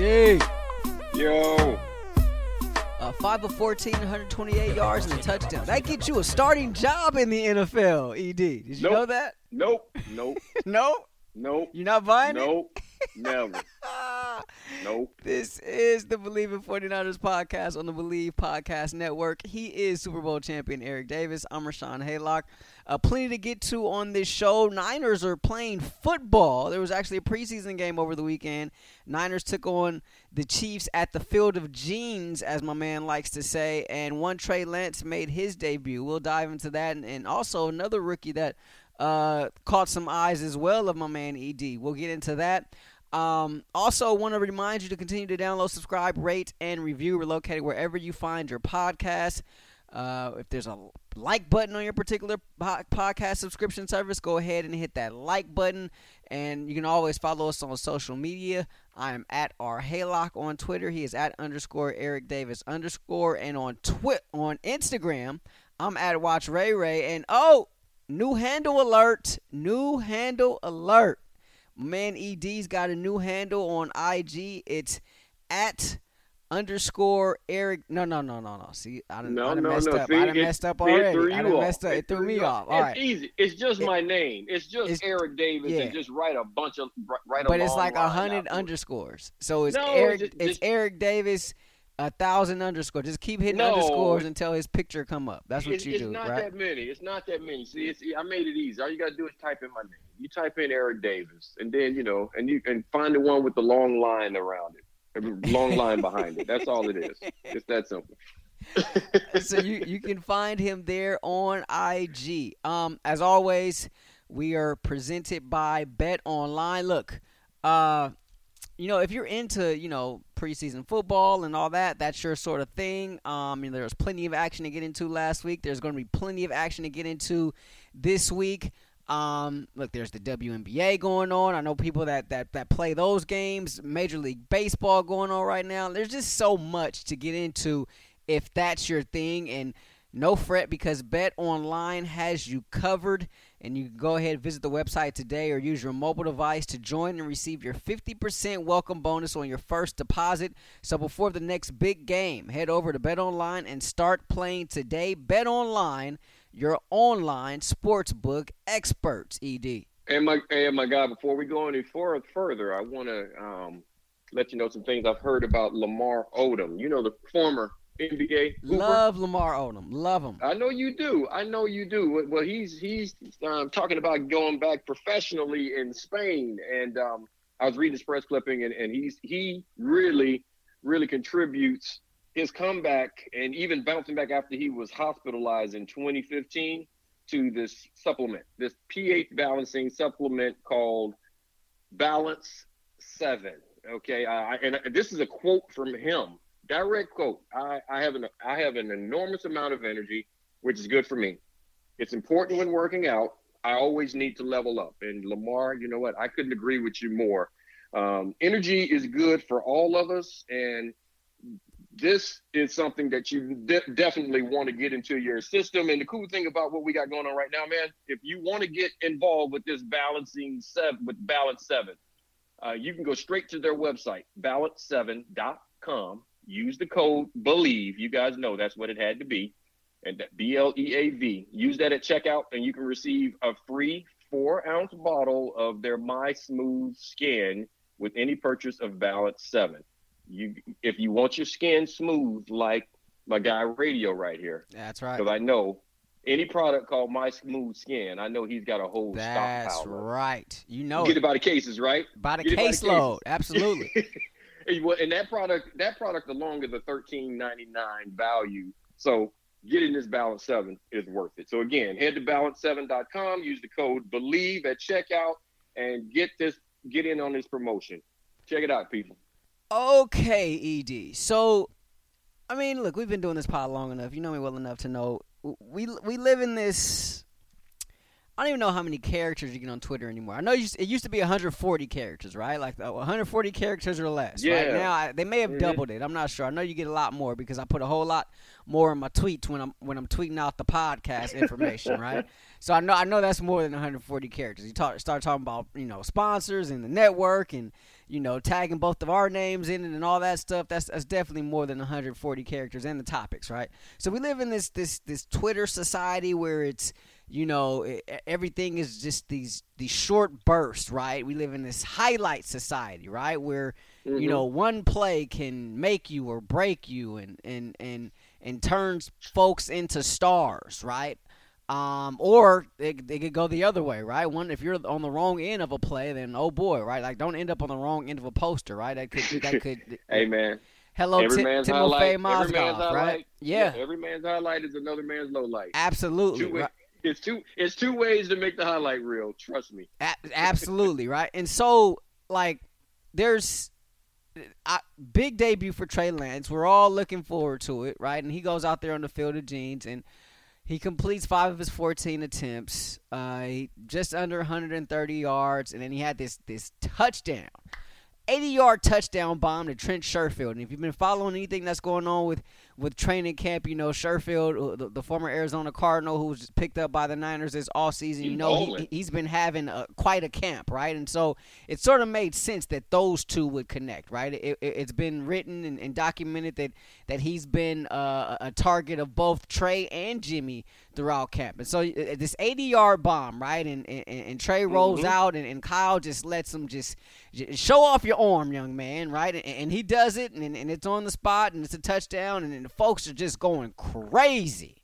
Yo. Uh, 5 of 14, 128 yards and a touchdown. That gets you a starting job in the NFL, ED. Did you Nope. know that? Nope. Nope. nope. Nope. You're not buying it? Nope. Never. Nope. This is the Bleav in 49ers podcast on the Bleav Podcast Network. He is Super Bowl champion Eric Davis. I'm Rashawn Haylock. Uh, plenty to get to on this show. Niners are playing football. There was actually a preseason game over the weekend. Niners took on the Chiefs at the Field of Jeans, as my man likes to say, and one Trey Lance made his debut. We'll dive into that, and, and also another rookie that uh, caught some eyes as well of my man ED. We'll get into that. Um, also, want to remind you to continue to download, subscribe, rate, and review. We're located wherever you find your podcast. Uh, if there's a like button on your particular podcast subscription service, go ahead and hit that like button. And you can always follow us on social media. I am at R Haylock on Twitter. He is at underscore Eric Davis underscore. And on Twi- on Instagram, I'm at Watch Ray Ray. And oh, new handle alert! New handle alert! Man, ED's got a new handle on IG. It's at underscore Eric. No, no, no, no, no. See, I done, No, I done no, messed no. up. See, I done it- messed up already. threw I done off. messed up. It threw me off. All it's right. easy. It's just It- my name. It's just it's- Eric Davis, yeah. and just write a bunch of write a. But it's like a hundred underscores. So it's No, Eric. just- it's just- Eric Davis. A thousand underscores. Just keep hitting No. underscores until his picture come up. That's what it's, you it's do, It's not right? that many. It's not that many. See, it's, I made it easy. All you gotta do is type in my name. You type in Eric Davis, and then you know, and you can find the one with the long line around it, long line behind it. That's all it is. It's that simple. so you you can find him there on IG. Um, as always, we are presented by Bet Online. Look, uh, you know if you're into you know preseason football and all that, that's your sort of thing. Um, you know, there was plenty of action to get into last week. There's going to be plenty of action to get into this week. Um, look, there's the WNBA going on. I know people that, that, that play those games. Major League Baseball going on right now. There's just so much to get into if that's your thing. And no fret because Bet Online has you covered. And you can go ahead and visit the website today or use your mobile device to join and receive your 50% welcome bonus on your first deposit. So before the next big game, head over to Bet Online and start playing today. Bet Online, your online sportsbook experts, ED. And my and my guy, before we go any further, I want to um, let you know some things I've heard about Lamar Odom. You know, the former NBA. hooper. Love Lamar Odom. Love him. I know you do. I know you do. Well, he's he's um, talking about going back professionally in Spain, and um, I was reading his press clipping, and, and he's he really really contributes his comeback and even bouncing back after he was hospitalized in 2015 to this supplement, this pH balancing supplement called Balance Seven. Okay, and this is a quote from him, direct quote. I, I have an I have an enormous amount of energy, which is good for me. It's important when working out. I always need to level up. And Lamar, you know what? I couldn't agree with you more. Um, energy is good for all of us, and this is something that you de- definitely want to get into your system. And the cool thing about what we got going on right now, man, if you want to get involved with this balancing seven with Balance Seven, uh, you can go straight to their website, balance7.com. Use the code BLEAV. You guys know that's what it had to be. And that B L E A V. Use that at checkout, and you can receive a free four ounce bottle of their My Smooth Skin with any purchase of Balance 7. You, If you want your skin smooth, like my guy Radio right here, That's right. because I know any product called My Smooth Skin, I know he's got a whole That's stockpile. it. right. You know Get it. by the cases, right? By the get it by the caseload. Absolutely. and that product, that product along is a thirteen ninety nine value. So getting this Balance Seven is worth it. So again, head to balance7.com, use the code Bleav at checkout, and get this, get in on this promotion. Check it out, people. Okay, ED. So, I mean, look, we've been doing this pod long enough. You know me well enough to know we we live in this. I don't even know how many characters you get on Twitter anymore. I know it used to be 140 characters, right? Like uh, 140 characters or less. Right now, I, they may have Mhm. doubled it. I'm not sure. I know you get a lot more because I put a whole lot more in my tweets when I'm when I'm tweeting out the podcast information, right? So I know I know that's more than 140 characters. You talk, start talking about you know sponsors and the network and you know, tagging both of our names in it and all that stuff. That's that's definitely more than 140 characters and the topics, right? So we live in this this this Twitter society where it's you know everything is just these these short bursts, right? We live in this highlight society, right? Where mm-hmm. you know one play can make you or break you and and and and turns folks into stars, right? Um, or they, they could go the other way, right? One, if you're on the wrong end of a play, then oh boy, right? Like don't end up on the wrong end of a poster, right? That could that could. man. Hello, every Tim, man's Timofey Mozgov, right? Yeah. yeah. Every man's highlight is another man's low light. Absolutely. Two, right. It's two. It's two ways to make the highlight reel. Trust me. A- absolutely right. And so, like, there's I, big debut for Trey Lance. We're all looking forward to it, right? And he goes out there on the field of jeans and he completes five of his 14 attempts, uh, just under 130 yards, and then he had this this touchdown 80 yard touchdown bomb to Trent Sherfield. And if you've been following anything that's going on with, with training camp, you know, Sherfield, uh, the, the former Arizona Cardinal who was picked up by the Niners this all season, you know, he, he's been having a, quite a camp, right? And so it sort of made sense that those two would connect, right? It, has it, been written and, and, documented that, that he's been uh, a target of both Trey and Jimmy throughout camp. And so uh, this 80 yard bomb, right? And, and, and Trey rolls mm-hmm. out, and, and Kyle just lets him just, just, show off your arm, young man, right? And, and he does it, and, and it's on the spot, and it's a touchdown, and, and the folks are just going crazy.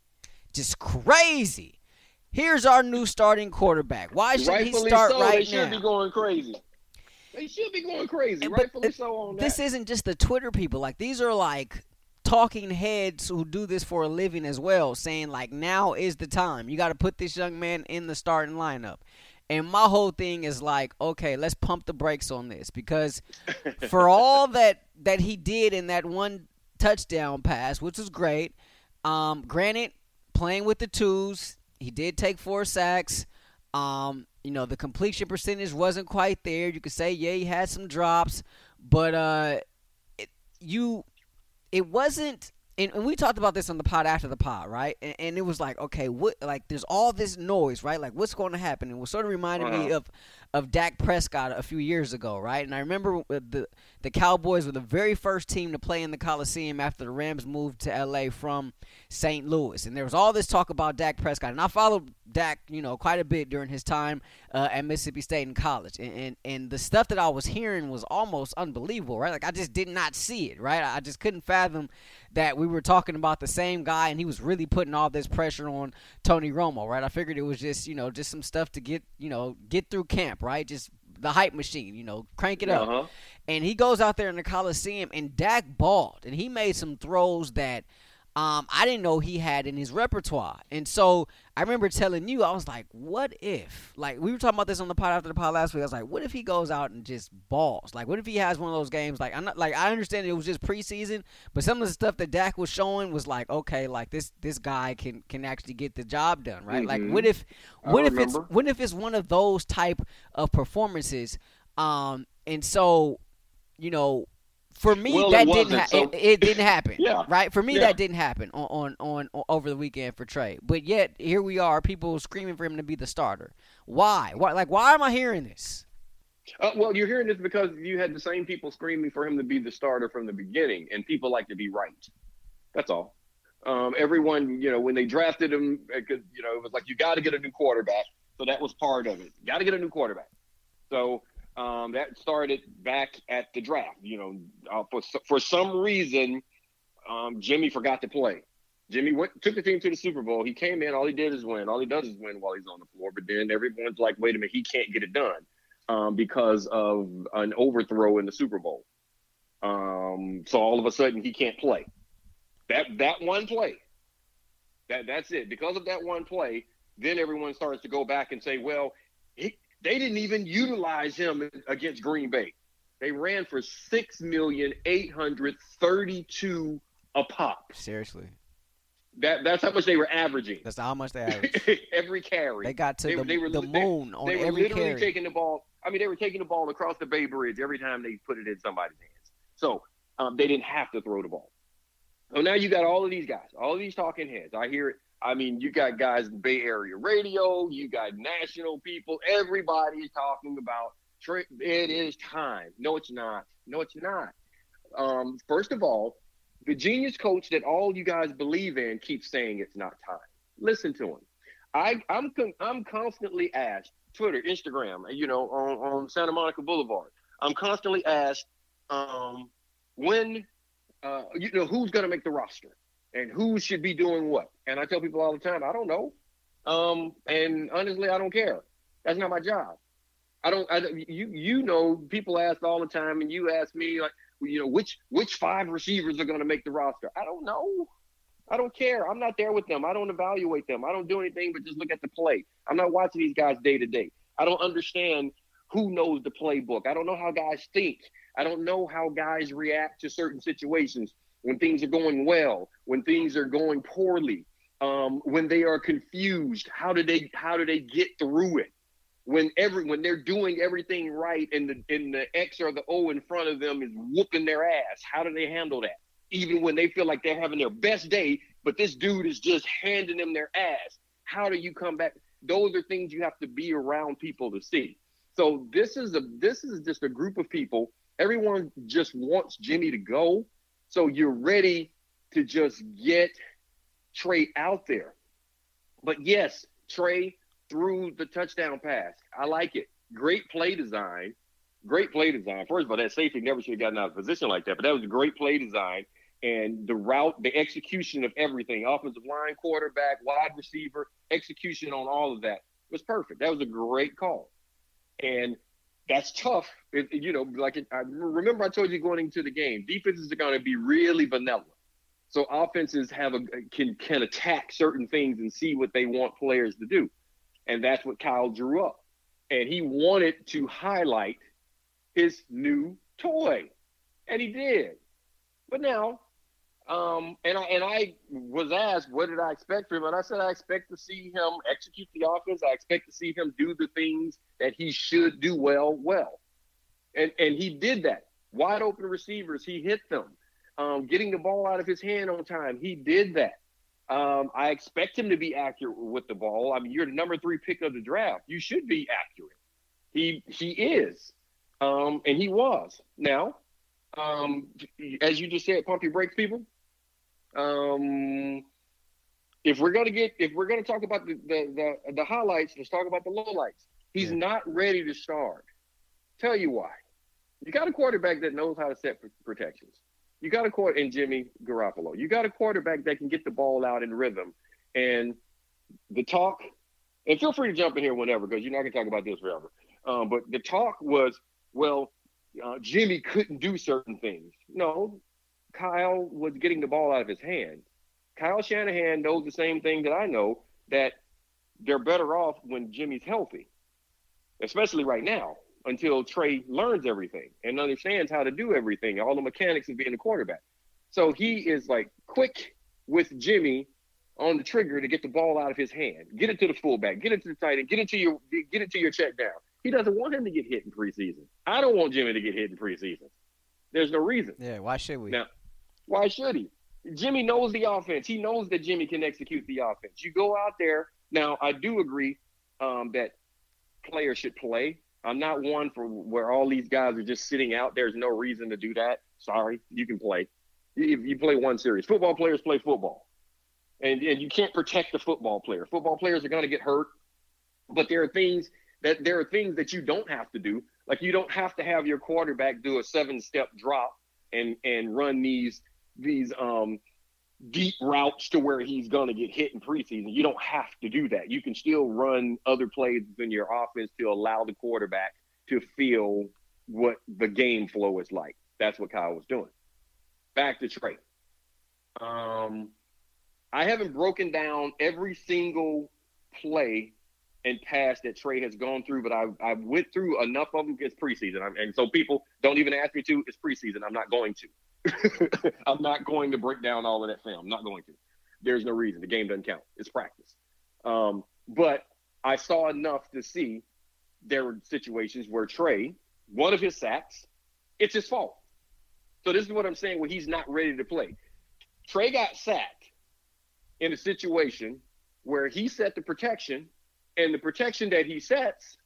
Just crazy. Here's our new starting quarterback. Why should Rightfully he start so. right they should now? be going crazy. They should be going crazy. But Rightfully so on This isn't just the Twitter people. Like these are like talking heads who do this for a living as well, saying like now is the time. You got to put this young man in the starting lineup. And my whole thing is like, okay, let's pump the brakes on this because for all that that he did in that one touchdown pass, which was great. Um, granted, playing with the twos, he did take four sacks. Um, you know, the completion percentage wasn't quite there. You could say, yeah, he had some drops, but uh, it, you it wasn't and, and, we talked about this on the pod after the pod, right? And, and, it was like, okay, what? Like, there's all this noise, right? Like, what's going to happen? And it was sort of reminded uh-huh. me of of Dak Prescott a few years ago, right? And I remember the the Cowboys were the very first team to play in the Coliseum after the Rams moved to LA from St. Louis, and there was all this talk about Dak Prescott, and I followed Dak, you know, quite a bit during his time uh, at Mississippi State in college, and, and and the stuff that I was hearing was almost unbelievable, right? Like I just did not see it, right? I just couldn't fathom that we were talking about the same guy, and he was really putting all this pressure on Tony Romo, right? I figured it was just you know just some stuff to get you know get through camp, right? Just the hype machine, you know, crank it up. Uh-huh. And he goes out there in the Coliseum, and Dak balled, and he made some throws that – um, I didn't know he had in his repertoire. And so I remember telling you, I was like, what if? Like, we were talking about this on the pod after the pod last week. I was like, what if he goes out and just balls? Like, what if he has one of those games? Like, I'm not, like, I understand it was just preseason, but some of the stuff that Dak was showing was like, okay, like this, this guy can, can actually get the job done, right? Mm-hmm. Like, what if, what if it's, what if it's one of those type of performances? Um, and so, you know, for me well, that didn't ha- so. it, it, didn't happen yeah. right? For me yeah. that didn't happen on, on, on over the weekend for Trey. But yet here we are people screaming for him to be the starter. Why? Why like why am I hearing this? Uh, well you're hearing this because you had the same people screaming for him to be the starter from the beginning and people like to be right. That's all. Um, everyone you know when they drafted him because you know it was like you got to get a new quarterback. So that was part of it. Got to get a new quarterback. So um, that started back at the draft. You know, uh, for for some reason, um, Jimmy forgot to play. Jimmy went took the team to the Super Bowl. He came in, all he did is win. All he does is win while he's on the floor. But then everyone's like, "Wait a minute, he can't get it done um, because of an overthrow in the Super Bowl." Um, so all of a sudden, he can't play. That that one play, that that's it. Because of that one play, then everyone starts to go back and say, "Well, he, they didn't even utilize him against Green Bay. They ran for six million eight hundred thirty-two a pop. Seriously. That that's how much they were averaging. That's how much they averaged. every carry. They got to they, the, they were, the moon they, on they every were literally carry. taking the ball. I mean, they were taking the ball across the Bay Bridge every time they put it in somebody's hands. So um, they didn't have to throw the ball. So now you got all of these guys, all of these talking heads. I hear it I mean, you got guys in Bay Area radio, you got national people, everybody is talking about it is time. No, it's not. No, it's not. Um, first of all, the genius coach that all you guys believe in keeps saying it's not time. Listen to him. I, I'm I'm constantly asked Twitter, Instagram, you know, on, on Santa Monica Boulevard. I'm constantly asked um, when, uh, you know, who's going to make the roster and who should be doing what. And I tell people all the time, I don't know. Um, and honestly, I don't care. That's not my job. I don't. I, you you know, people ask all the time, and you ask me like, you know, which which five receivers are going to make the roster? I don't know. I don't care. I'm not there with them. I don't evaluate them. I don't do anything but just look at the play. I'm not watching these guys day to day. I don't understand who knows the playbook. I don't know how guys think. I don't know how guys react to certain situations when things are going well, when things are going poorly, um, when they are confused. How do they how do they get through it? When every when they're doing everything right and the in the X or the O in front of them is whooping their ass, how do they handle that? even when they feel like they're having their best day, but this dude is just handing them their ass. How do you come back? Those are things you have to be around people to see. So this is a this is just a group of people. Everyone just wants Jimmy to go. So you're ready to just get Trey out there. But yes, Trey threw the touchdown pass. I like it. Great play design. Great play design. First of all, that safety never should have gotten out of position like that, but that was a great play design and the route, the execution of everything, offensive line, quarterback, wide receiver, execution on all of that was perfect. That was a great call, and that's tough. It, you know, like I remember I told you going into the game, defenses are going to be really vanilla. So offenses have a can can attack certain things and see what they want players to do, and that's what Kyle drew up, and he wanted to highlight his new toy, and he did. But now um, and I and I was asked, what did I expect from him? And I said, I expect to see him execute the offense. I expect to see him do the things that he should do well, well. And and he did that. Wide open receivers, he hit them. Um, getting the ball out of his hand on time, he did that. Um, I expect him to be accurate with the ball. I mean, you're the number three pick of the draft. You should be accurate. He he is, um, and he was. Now, um, as you just said, pump your brakes, people. If we're gonna get, if we're gonna talk about the the the, the highlights, let's talk about the lowlights. He's yeah. not ready to start. Tell you why. You got a quarterback that knows how to set protections. You got a quarter in Jimmy Garoppolo. You got a quarterback that can get the ball out in rhythm. And the talk, and feel free to jump in here whenever because you're not gonna talk about this forever. Um, but the talk was, well, uh, Jimmy couldn't do certain things. No, Kyle was getting the ball out of his hand. Kyle Shanahan knows the same thing that I know that they're better off when Jimmy's healthy, especially right now until Trey learns everything and understands how to do everything, all the mechanics of being a quarterback. So he is like quick with Jimmy on the trigger to get the ball out of his hand, get it to the fullback, get it to the tight end, get it to your get it to your check down. He doesn't want him to get hit in preseason. I don't want Jimmy to get hit in preseason. There's no reason. Yeah, why should we? Now, why should he? Jimmy knows the offense. He knows that Jimmy can execute the offense. You go out there. Now, I do agree um, that players should play. I'm not one for where all these guys are just sitting out. There's no reason to do that. Sorry, you can play. If you play one series. Football players play football, and and you can't protect the football player. Football players are going to get hurt, but there are things that there are things that you don't have to do. Like you don't have to have your quarterback do a seven step drop and and run these these um, deep routes to where he's going to get hit in preseason. You don't have to do that. You can still run other plays in your offense to allow the quarterback to feel what the game flow is like. That's what Kyle was doing. Back to Trey. Um, I haven't broken down every single play and pass that Trey has gone through, but I've I went through enough of them. It's preseason, and so people don't even ask me to. It's preseason. I'm not going to. I'm not going to break down all of that film. I'm not going to. There's no reason. The game doesn't count. It's practice. Um, but I saw enough to see there were situations where Trey, one of his sacks, it's his fault. So this is what I'm saying when he's not ready to play. Trey got sacked in a situation where he set the protection, and the protection that he sets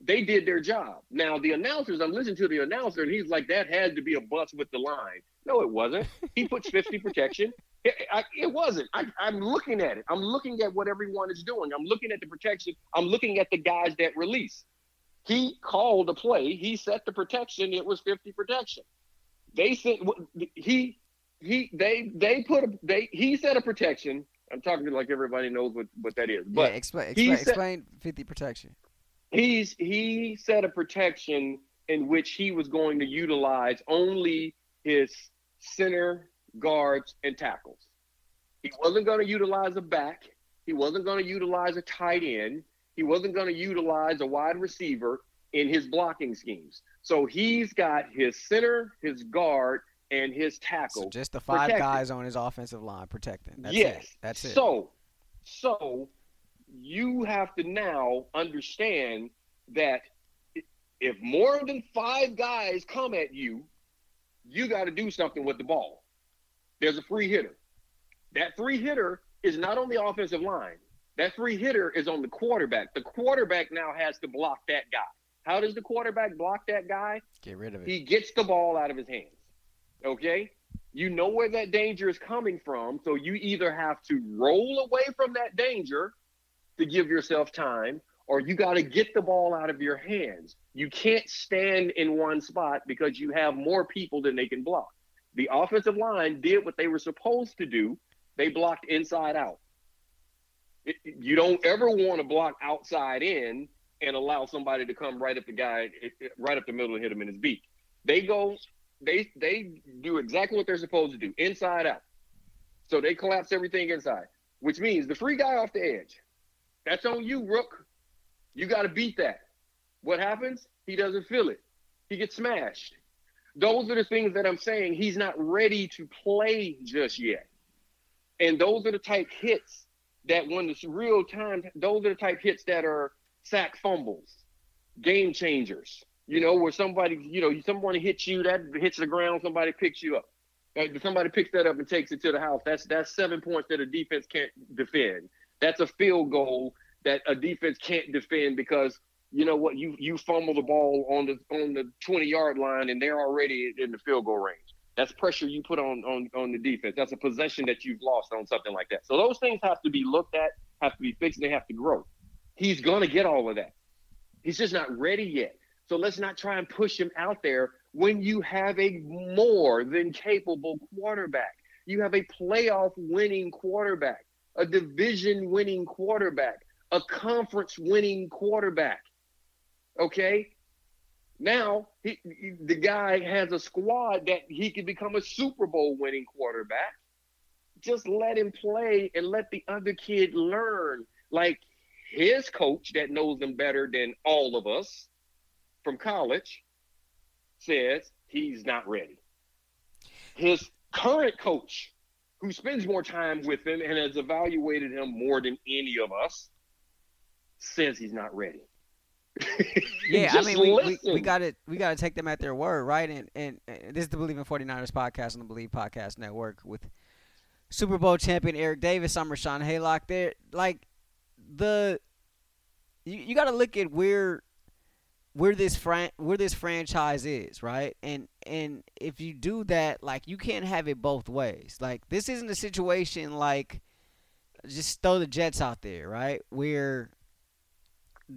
they did their job. Now the announcers, I'm listening to the announcer, and he's like, "That had to be a bust with the line." No, it wasn't. He puts 50 protection. It, I, it wasn't. I, I'm looking at it. I'm looking at what everyone is doing. I'm looking at the protection. I'm looking at the guys that release. He called a play. He set the protection. It was 50 protection. They said he he they they put a they he set a protection. I'm talking to like everybody knows what what that is. But yeah, explain explain, set, explain 50 protection. He's he set a protection in which he was going to utilize only his center, guards, and tackles. He wasn't going to utilize a back. He wasn't going to utilize a tight end. He wasn't going to utilize a wide receiver in his blocking schemes. So he's got his center, his guard, and his tackle. So just the five protected. guys on his offensive line protecting. That's yes, it. that's it. So, so you have to now understand that if more than five guys come at you, you got to do something with the ball. There's a free hitter. That free hitter is not on the offensive line. That free hitter is on the quarterback. The quarterback now has to block that guy. How does the quarterback block that guy? Get rid of it. He gets the ball out of his hands. Okay? You know where that danger is coming from, so you either have to roll away from that danger to give yourself time, or you got to get the ball out of your hands. You can't stand in one spot because you have more people than they can block. The offensive line did what they were supposed to do. They blocked inside out. It, you don't ever want to block outside in and allow somebody to come right up the guy, right up the middle and hit him in his beak. They go, they they do exactly what they're supposed to do, inside out. So they collapse everything inside, which means the free guy off the edge. That's on you, Rook. You got to beat that. What happens? He doesn't feel it. He gets smashed. Those are the things that I'm saying. He's not ready to play just yet. And those are the type hits that when it's real time, those are the type hits that are sack fumbles, game changers. You know, where somebody, you know, someone hits you, that hits the ground, somebody picks you up. Uh, somebody picks that up and takes it to the house. That's that's seven points that a defense can't defend. That's a field goal that a defense can't defend because you know what you you fumble the ball on the on the 20 yard line and they're already in the field goal range. That's pressure you put on on on the defense. That's a possession that you've lost on something like that. So those things have to be looked at, have to be fixed, they have to grow. He's going to get all of that. He's just not ready yet. So let's not try and push him out there when you have a more than capable quarterback. You have a playoff winning quarterback, a division winning quarterback, a conference winning quarterback. Okay? Now, he, he, the guy has a squad that he can become a Super Bowl winning quarterback. Just let him play and let the other kid learn. Like his coach that knows him better than all of us from college says he's not ready. His current coach, who spends more time with him and has evaluated him more than any of us, says he's not ready. yeah, I mean, we, we, we got to we got to take them at their word, right? And, and, and this is the Bleav in 49ers podcast on the Bleav Podcast Network with Super Bowl champion Eric Davis. I'm Rashawn Haylock. There, like the you, you got to look at where where this fran- where this franchise is, right? And and if you do that, like you can't have it both ways. Like this isn't a situation like just throw the Jets out there, right? Where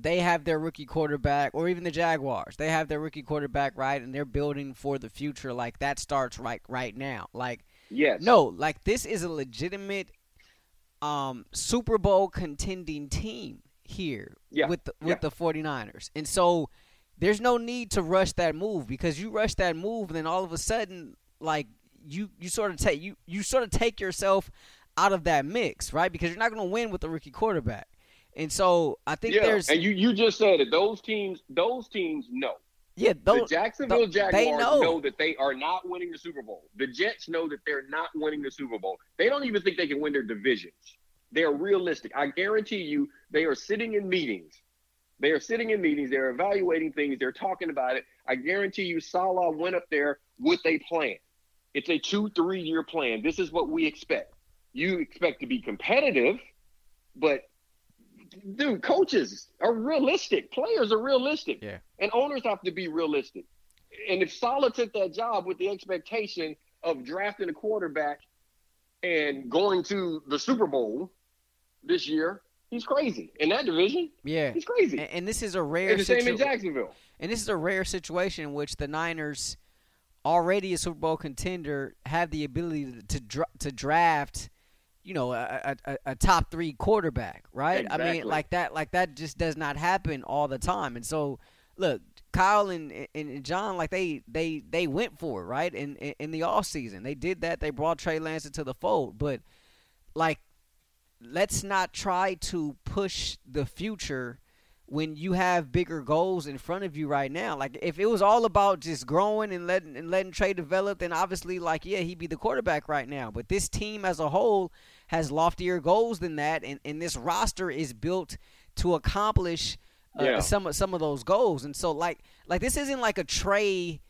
they have their rookie quarterback, or even the Jaguars, they have their rookie quarterback, right? And they're building for the future. Like that starts right right now. Like yes, no, like this is a legitimate um, Super Bowl contending team here yeah. with the, with yeah. the 49ers. And so there's no need to rush that move because you rush that move and then all of a sudden like you you sort of take you you sort of take yourself out of that mix, right? Because you're not going to win with the rookie quarterback. And so I think yeah, there's and you you just said it. Those teams those teams know. Yeah, those, the Jacksonville th- Jaguars know. know. that they are not winning the Super Bowl. The Jets know that they're not winning the Super Bowl. They don't even think they can win their divisions. They are realistic. I guarantee you, they are sitting in meetings. They are sitting in meetings. They're evaluating things. They're talking about it. I guarantee you, Saleh went up there with a plan. It's a two, three year plan. This is what we expect. You expect to be competitive, but dude, coaches are realistic. Players are realistic. Yeah. And owners have to be realistic. And if Saleh took that job with the expectation of drafting a quarterback and going to the Super Bowl this year, he's crazy. In that division, Yeah. he's crazy. And, and this is a rare And the same in Jacksonville. And this is a rare situation in which the Niners, already a Super Bowl contender, have the ability to to, dra- to draft, you know, a, a, a- top three quarterback, right? I mean, like that, like that just does not happen all the time. And so, look, Kyle and, and, and John, like they they they went for it, right? In in, in the off season, they did that. They brought Trey Lance into the fold, but like, let's not try to push the future when you have bigger goals in front of you right now. Like if it was all about just growing and letting and letting Trey develop, then obviously like yeah, he'd be the quarterback right now. But this team as a whole has loftier goals than that and, and this roster is built to accomplish uh, Yeah. some of some of those goals. And so like like this isn't like a Trey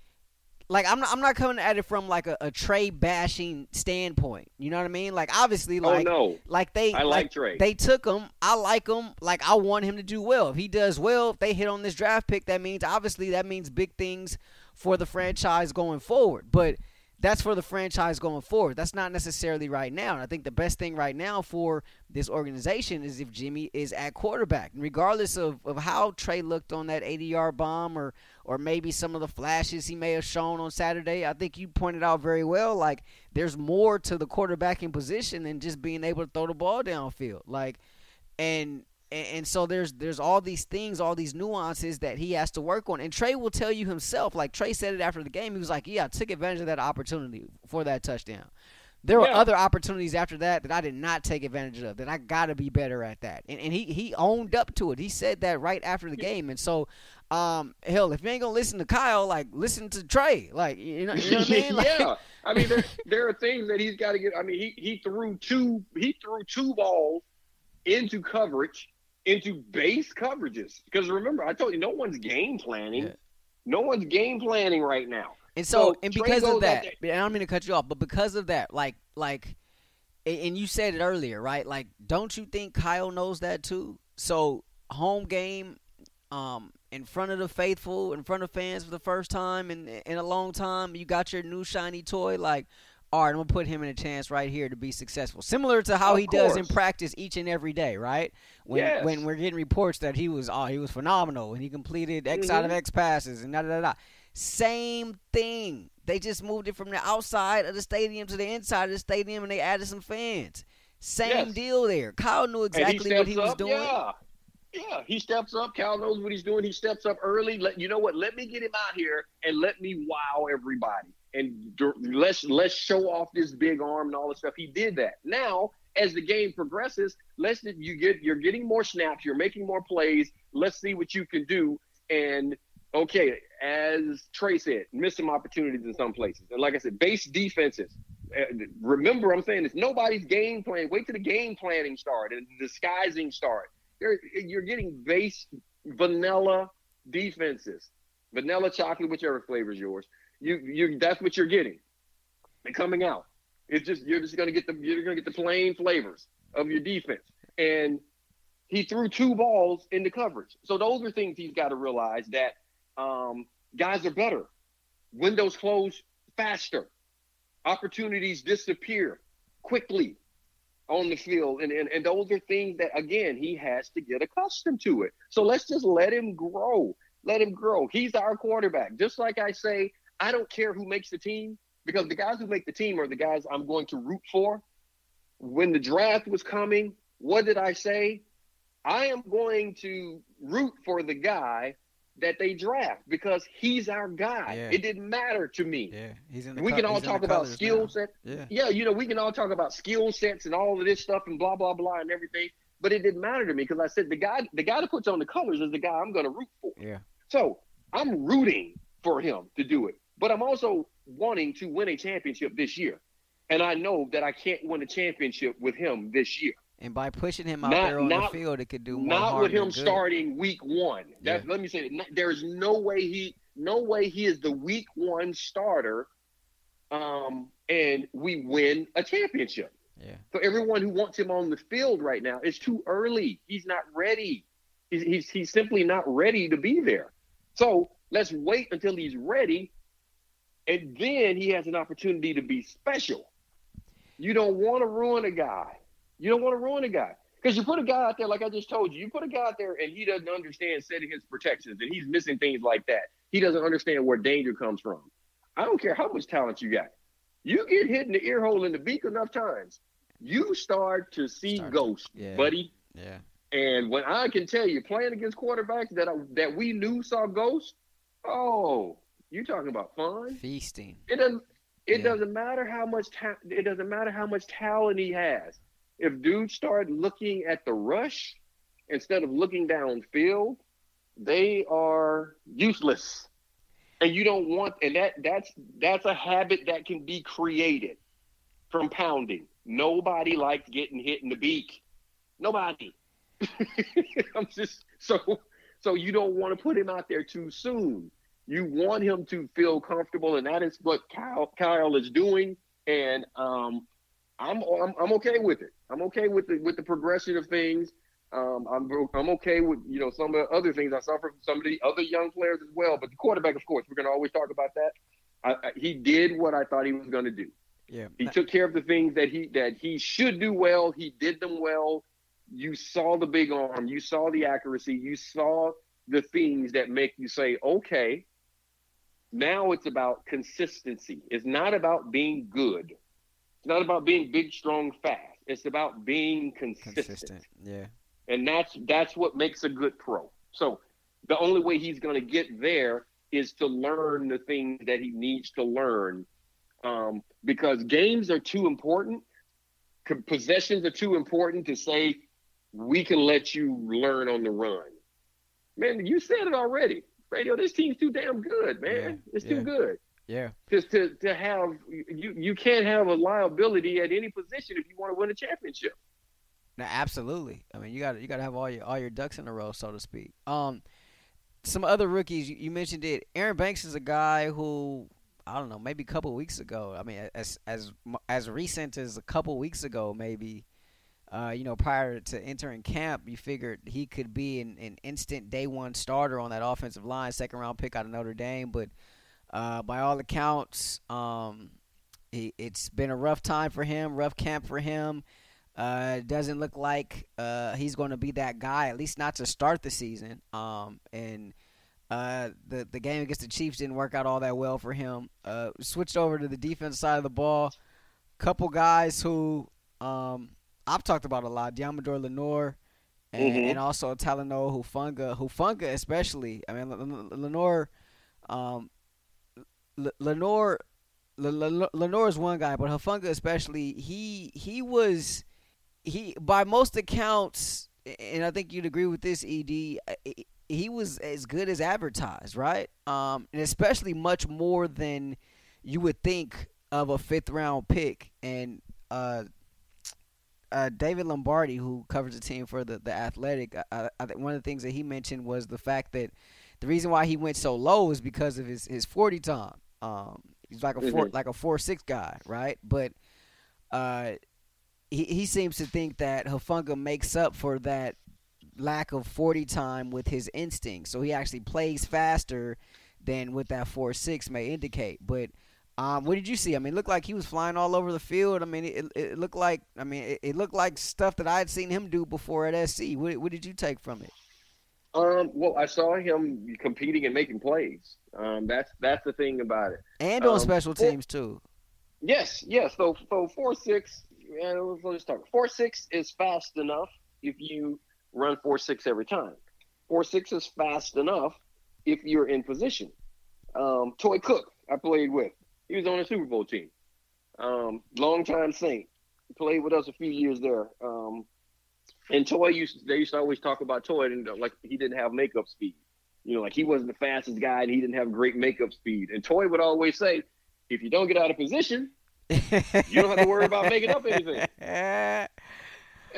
like I'm not, I'm not coming at it from like a, a Trey bashing standpoint. You know what I mean? Like obviously like oh no. like they I like Trey. They took him. I like him. Like I want him to do well. If he does well, if they hit on this draft pick, that means obviously that means big things for the franchise going forward. But that's for the franchise going forward. That's not necessarily right now. And I think the best thing right now for this organization is if Jimmy is at quarterback. And regardless of, of how Trey looked on that 80 yard bomb or or maybe some of the flashes he may have shown on Saturday, I think you pointed out very well. Like there's more to the quarterbacking position than just being able to throw the ball downfield. Like and and, and so there's there's all these things, all these nuances that he has to work on. And Trey will tell you himself. Like Trey said it after the game. He was like, "Yeah, I took advantage of that opportunity for that touchdown." There were Yeah. other opportunities after that that I did not take advantage of. That I got to be better at that. And and he he owned up to it. He said that right after the game. And so, um, hell, if you ain't gonna listen to Kyle, like listen to Trey. Like you know, you know what I mean? Like, yeah. I mean, there, there are things that he's got to get. I mean, he, he threw two he threw two balls into coverage, into base coverages. Because remember, I told you, no one's game planning. Yeah. No one's game planning right now. And so, So, and Trey because of that, and I don't mean to cut you off, but because of that, like, like, and you said it earlier, right? Like, don't you think Kyle knows that too? So, home game, um, in front of the faithful, in front of fans for the first time in in a long time, you got your new shiny toy. Like, all right, I'm gonna put him in a chance right here to be successful, similar to how Of he does in practice each and every day, right? When Yes. when we're getting reports that he was, oh, he was phenomenal and he completed X out of Mhm. X passes and da da da. Same thing. They just moved it from the outside of the stadium to the inside of the stadium, and they added some fans. Same Yes. deal there. Kyle knew And he exactly what he was up, doing. Yeah. Yeah, he steps up. Cal knows what he's doing. He steps up early. Let you know what? Let me get him out here and let me wow everybody. And let's let's show off this big arm and all this stuff. He did that. Now, as the game progresses, let's you get you're getting more snaps. You're making more plays. Let's see what you can do. And okay, as Trey said, miss some opportunities in some places. And like I said, base defenses. Uh, remember, I'm saying it's nobody's game plan. Wait till the game planning start and disguising start. You're, you're getting base vanilla defenses, vanilla chocolate, whichever flavor is yours. You you that's what you're getting. They're coming out. It's just you're just gonna get the you're gonna get the plain flavors of your defense. And he threw two balls into coverage. So those are things he's got to realize that um, guys are better. Windows close faster. Opportunities disappear quickly on the field. And, and, and those are things that, again, he has to get accustomed to it. So let's just let him grow. Let him grow. He's our quarterback. Just like I say, I don't care who makes the team because the guys who make the team are the guys I'm going to root for. When the draft was coming, what did I say? I am going to root for the guy that they draft because he's our guy. Yeah. It didn't matter to me. Yeah, he's in. We co- can all he's in the talk about skill set. Yeah, Yeah, you know, we can all talk about skill sets and all of this stuff and blah blah blah and everything. But it didn't matter to me because I said the guy, the guy that puts on the colors is the guy I'm going to root for. yeah, So I'm rooting for him to do it. But I'm also wanting to win a championship this year. And I know that I can't win a championship with him this year. and by pushing him out Not- there on not- the field, it could do more Not with him starting week one. That, Yeah. Let me say, it. there's no way he, no way he is the week one starter, um, and we win a championship. Yeah. So everyone who wants him on the field right now, it's too early. He's not ready. He's, he's, he's simply not ready to be there. So let's wait until he's ready, and then he has an opportunity to be special. You don't want to ruin a guy. You don't want to ruin a guy. Because you put a guy out there, like I just told you, you put a guy out there and he doesn't understand setting his protections and he's missing things like that. He doesn't understand where danger comes from. I don't care how much talent you got. You get hit in the ear hole in the beak enough times, you start to see Start to- ghosts, yeah. buddy. Yeah. And when I can tell you, playing against quarterbacks that I, that we knew saw ghosts, oh, you talking about fun? Feasting. It doesn't. It Yeah. doesn't matter how much ta- it doesn't matter how much talent he has. If dudes start looking at the rush instead of looking downfield, they are useless. And you don't want and that that's that's a habit that can be created from pounding. Nobody likes getting hit in the beak. Nobody. I'm just so so you don't want to put him out there too soon. You want him to feel comfortable, and that is what Kyle Kyle is doing. And um, I'm, I'm I'm okay with it. I'm okay with the with the progression of things. Um, I'm I'm okay with you know some of the other things I saw from some of the other young players as well. But the quarterback, of course, we're going to always talk about that. I, I, he did what I thought he was going to do. Yeah. He took care of the things that he that he should do well. He did them well. You saw the big arm. You saw the accuracy. You saw the things that make you say, okay. Now it's about consistency. It's not about being good. It's not about being big, strong, fast. It's about being consistent. Consistent. Yeah. And that's that's what makes a good pro. So the only way he's going to get there is to learn the things that he needs to learn um, because games are too important. Possessions are too important to say we can let you learn on the run. Man, you said it already. Radio, this team's too damn good, man. Yeah, it's yeah. too good. Yeah. Just to, to have you you can't have a liability at any position if you want to win a championship. No, absolutely. I mean, you got you got to have all your all your ducks in a row, so to speak. Um, some other rookies you, you mentioned it. Aaron Banks is a guy who I don't know, maybe a couple weeks ago. I mean, as as as recent as a couple weeks ago, maybe. Uh, you know, prior to entering camp, you figured he could be an, an instant day one starter on that offensive line, second round pick out of Notre Dame. But uh, by all accounts, um, he, it's been a rough time for him, rough camp for him. Uh, doesn't look like uh, he's going to be that guy, at least not to start the season. Um, and uh, the the game against the Chiefs didn't work out all that well for him. Uh, switched over to the defense side of the ball. Couple guys who um, I've talked about a lot: Deommodore Lenoir, and, Mhm. and also Talanoa Hufanga. Hufanga, especially. I mean, Lenoir. Um, L- Lenoir. L- L- Lenoir is one guy, but Hufanga especially. He he was he by most accounts, and I think you'd agree with this, Ed. He was as good as advertised, right? Um, and especially much more than you would think of a fifth round pick. And uh, uh, David Lombardi, who covers the team for the the Athletic, I- I, think one of the things that he mentioned was the fact that the reason why he went so low is because of his his forty time. Um, he's like a four Mhm. like a four six guy, right? But uh, he he seems to think that Hufanga makes up for that lack of forty time with his instinct. So he actually plays faster than what that four six may indicate. But um, what did you see? I mean, it looked like he was flying all over the field. I mean, it, it looked like I mean, it, it looked like stuff that I had seen him do before at SC. What, what did you take from it? Um, well, I saw him competing and making plays. Um, that's that's the thing about it. And on Um, special teams too. Yes, yes. So, so four six. Yeah, let's talk. Four six is fast enough if you run four six every time. Four six is fast enough if you're in position. Um, Toi Cook, I played with. He was on the Super Bowl team. Um, longtime Saint. Played with us a few years there. Um, and Toi used they used to always talk about Toi and like he didn't have makeup speed. You know, like he wasn't the fastest guy and he didn't have great makeup speed. And Toi would always say, if you don't get out of position, you don't have to worry about making up anything. and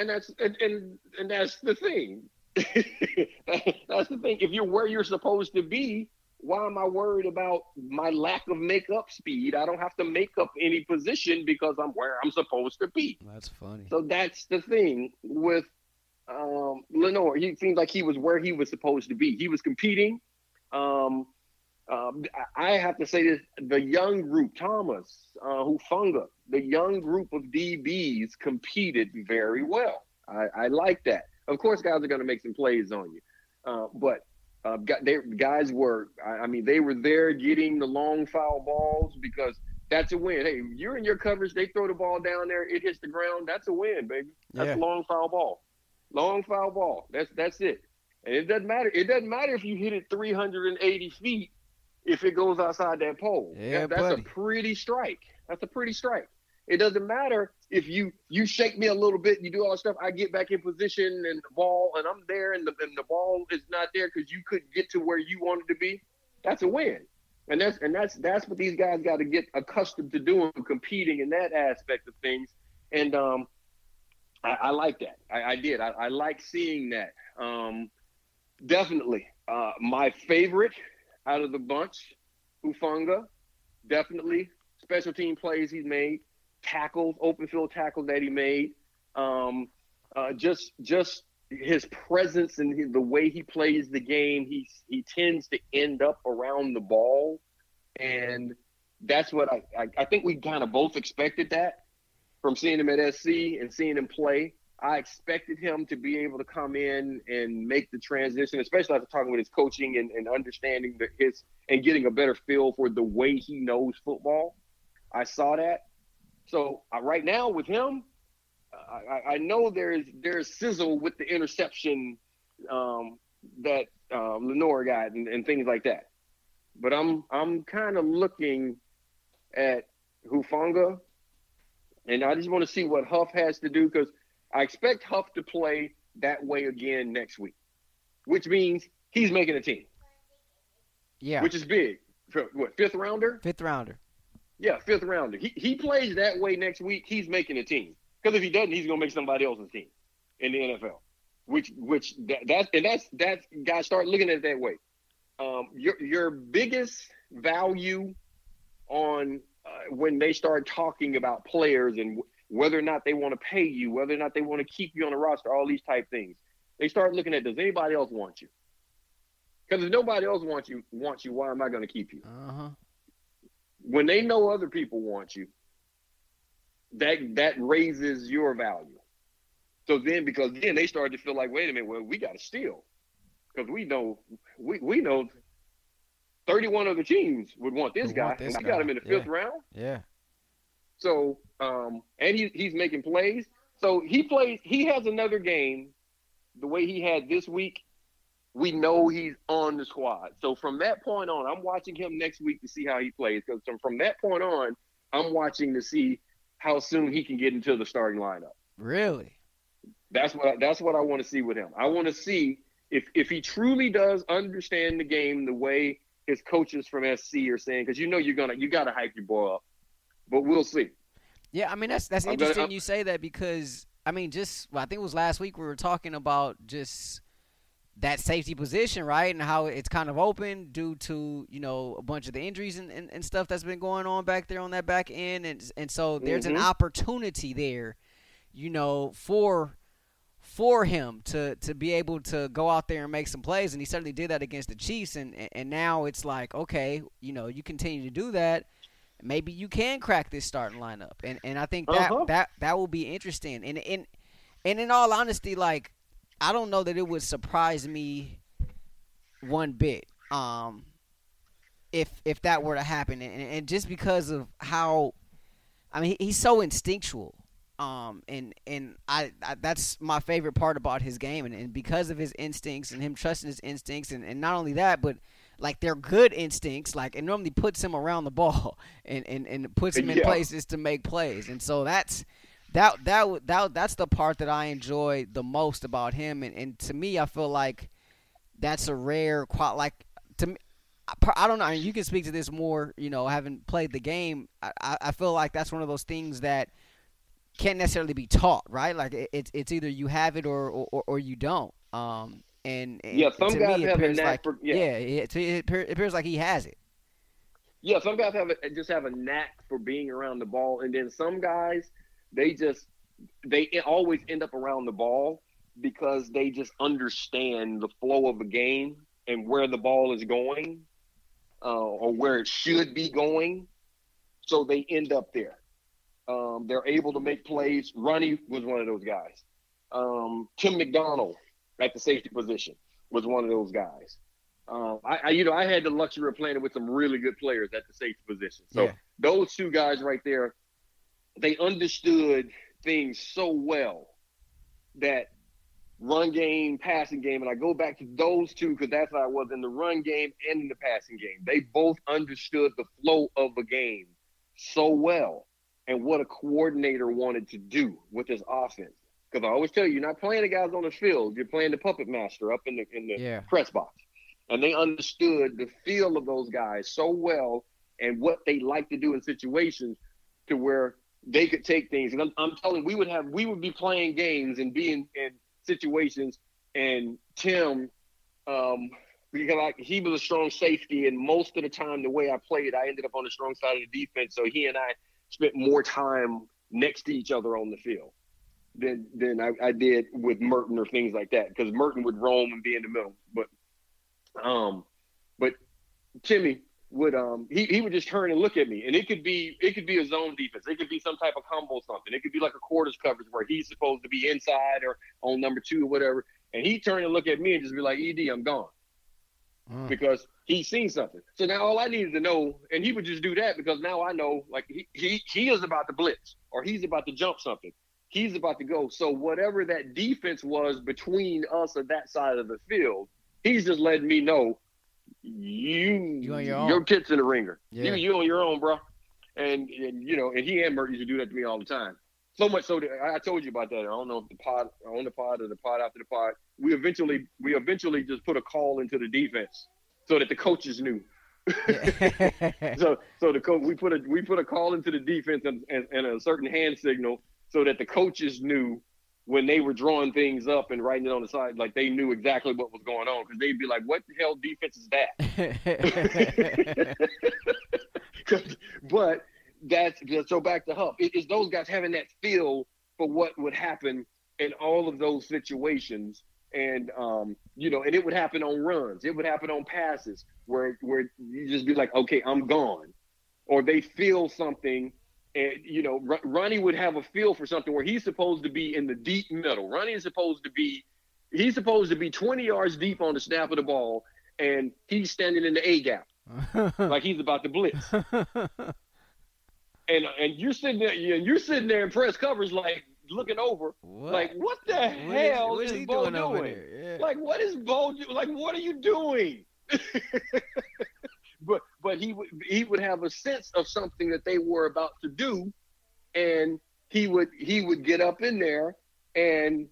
that's and and, and that's the thing. that's the thing. If you're where you're supposed to be, why am I worried about my lack of makeup speed? I don't have to make up any position because I'm where I'm supposed to be. That's funny. So that's the thing with um, Lenoir. He seemed like he was where he was supposed to be. He was competing. Um, um, I have to say this: the young group, Thomas, uh, Hufanga, the young group of DBs competed very well. I, I like that. Of course, guys are going to make some plays on you, uh, but uh, they, guys were. I, I mean, they were there getting the long foul balls because that's a win. Hey, you're in your coverage. They throw the ball down there. It hits the ground. That's a win, baby. That's yeah. a long foul ball. Long foul ball. That's that's it. And it doesn't matter. It doesn't matter if you hit it 380 feet if it goes outside that pole. Yeah, that, that's buddy. a pretty strike. That's a pretty strike. It doesn't matter if you you shake me a little bit, and you do all that stuff. I get back in position and the ball, and I'm there, and the and the ball is not there because you couldn't get to where you wanted to be. That's a win, and that's and that's that's what these guys got to get accustomed to doing, competing in that aspect of things. And um, I, I like that. I, I did. I, I like seeing that. Um, definitely, uh, my favorite out of the bunch, Hufanga, definitely special team plays he's made, tackles, open field tackles that he made, um, uh, just just his presence and the way he plays the game. He he tends to end up around the ball, and that's what I I, I think we kind of both expected that from seeing him at SC and seeing him play. I expected him to be able to come in and make the transition, especially after talking with his coaching and, and understanding the, his and getting a better feel for the way he knows football. I saw that. So uh, right now with him, I, I, know there's there's sizzle with the interception um, that uh, Lenoir got and, and things like that. But I'm I'm kind of looking at Hufanga, and I just want to see what Huff has to do because – I expect Huff to play that way again next week, which means he's making a team. Yeah. Which is big. For, what, fifth rounder? Fifth rounder. Yeah, fifth rounder. He, he plays that way next week, he's making a team. Because if he doesn't, he's to make somebody else's team in the NFL. Which, which that, that's, and that's, that's, guys start looking at it that way. Um, your, your biggest value on uh, when they start talking about players and whether or not they want to pay you, whether or not they want to keep you on the roster, all these type things. They start looking at does anybody else want you? Because if nobody else wants you, wants you, why am I going to keep you? Uh-huh. When they know other people want you, that that raises your value. So then, because then they start to feel like, wait a minute, well, we got to steal, because we know we we know thirty-one other teams would want this guy, want this and we guy. got him in the fifth Yeah. round. Yeah. So, um, and he, he's making plays. So he plays. He has another game, the way he had this week. We know he's on the squad. So from that point on, I'm watching him next week to see how he plays. Because from, from that point on, I'm watching to see how soon he can get into the starting lineup. Really? That's what I, that's what I want to see with him. I want to see if if he truly does understand the game the way his coaches from SC are saying. Because you know you're gonna you got to hype your boy up, but we'll see. Yeah, I mean that's that's I'm gonna- interesting you say that because I mean just well, I think it was last week we were talking about just that safety position, right? And how it's kind of open due to, you know, a bunch of the injuries and, and, and stuff that's been going on back there on that back end and and so there's an Mhm. opportunity there, you know, for for him to to be able to go out there and make some plays and he certainly did that against the Chiefs and and now it's like, okay, you know, you continue to do that maybe you can crack this starting lineup, and and I think that Uh-huh. that that will be interesting. And and and in all honesty, like I don't know that it would surprise me one bit. Um, if if that were to happen, and, and just because of how, I mean, he's so instinctual. Um, and and I, I that's my favorite part about his game, and, and because of his instincts and him trusting his instincts, and, and not only that, but like they're good instincts. Like it normally puts him around the ball and, and, and puts him in Yeah. places to make plays. And so that's that that that that's the part that I enjoy the most about him. And, and to me, I feel like that's a rare qual. Like to me, I don't know. I mean, you can speak to this more. You know, having played the game, I, I feel like that's one of those things that can't necessarily be taught, right? Like it's it's either you have it or or, or you don't. Um, And, and Yeah, some to guys me, it have a knack like, for- yeah. it, it it appears like he has it. Yeah, some guys have a, just have a knack for being around the ball, and then some guys they just they always end up around the ball because they just understand the flow of the game and where the ball is going, uh, or where it should be going, so they end up there. Um, they're able to make plays. Ronnie was one of those guys. Um, Tim McDonald at the safety position was one of those guys. Um, I, I, you know, I had the luxury of playing with some really good players at the safety position. So Yeah. those two guys right there, they understood things so well that run game, passing game, and I go back to those two because that's how I was in the run game and in the passing game. They both understood the flow of a game so well and what a coordinator wanted to do with his offense. Because I always tell you, you're not playing the guys on the field; you're playing the puppet master up in the in the Yeah. press box. And they understood the feel of those guys so well and what they like to do in situations to where they could take things. And I'm, I'm telling, we would have, we would be playing games and being in, situations. And Tim, um, because like he was a strong safety, and most of the time, the way I played, I ended up on the strong side of the defense. So he and I spent more time next to each other on the field than than I, I did with Merton or things like that. Because Merton would roam and be in the middle, but um, but Timmy would um he, he would just turn and look at me, and it could be it could be a zone defense, it could be some type of combo something, it could be like a quarters coverage where he's supposed to be inside or on number two or whatever, and he turn and look at me and just be like, Ed, I'm gone Mm. because he's seen something. So now all I needed to know, and he would just do that because now I know like he he, he is about to blitz or he's about to jump something. He's about to go. So whatever that defense was between us or that side of the field, he's just letting me know you You on your own. your tits in the ringer. Yeah. You you on your own, bro. And and you know, and he and Mert used to do that to me all the time. So much so that I I told you about that. I don't know if the pod on the pod or the pod after the pod. We eventually we eventually just put a call into the defense so that the coaches knew. so so the coach we put a we put a call into the defense and, and, and a certain hand signal so that the coaches knew when they were drawing things up and writing it on the side, like they knew exactly what was going on because they'd be like, "What the hell defense is that?" but that's so back to Huff. It, it's those guys having that feel for what would happen in all of those situations, and um, you know, and it would happen on runs, it would happen on passes where where you just be like, okay, I'm gone, or they feel something. And you know, R- Ronnie would have a feel for something where he's supposed to be in the deep middle. Ronnie is supposed to be, he's supposed to be 20 yards deep on the snap of the ball, and he's standing in the A gap like he's about to blitz and and you're sitting there, and you're sitting there in press coverage, like looking over, what? like what the What is- hell is, he Bo doing doing? Yeah. Like what is Bo? do- Like what are you doing? but he would he would have a sense of something that they were about to do, and he would he would get up in there and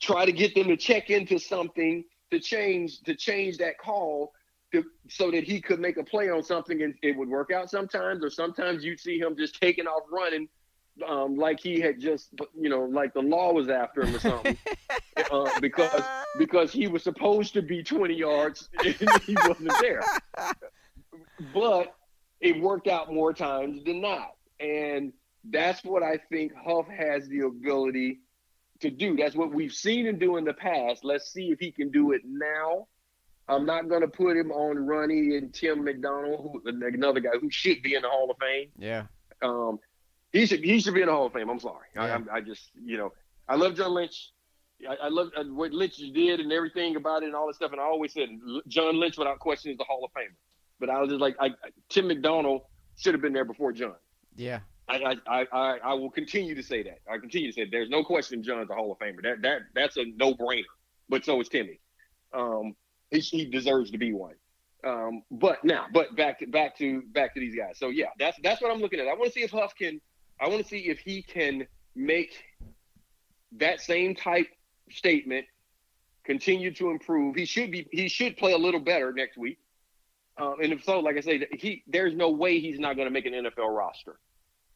try to get them to check into something to change to change that call to, so that he could make a play on something and it would work out sometimes. Or sometimes you'd see him just taking off running um, like he had just you know like the law was after him or something. Uh, because because he was supposed to be 20 yards and he wasn't there but it worked out more times than not and that's what i think huff has the ability to do that's what we've seen him do in the past let's see if he can do it now i'm not going to put him on Ronnie and tim mcdonald who another guy who should be in the hall of fame yeah. um, he should he should be in the Hall of Fame. I'm sorry. I, Yeah. I, I just you know I love John Lynch. I, I love uh, what Lynch did and everything about it and all that stuff. And I always said John Lynch, without question, is the Hall of Famer. But I was just like, I, Tim McDonald should have been there before John. Yeah. I, I, I, I will continue to say that. I continue to say there's no question John's a Hall of Famer. That that that's a no brainer. But so is Timmy. Um, he, he deserves to be one. Um, but now, but back to back to back to these guys. So yeah, that's that's what I'm looking at. I want to see if Huff can. I want to see if he can make that same type statement continue to improve. He should be. He should play a little better next week. Um, and if so, like I say, he there's no way he's not going to make an NFL roster.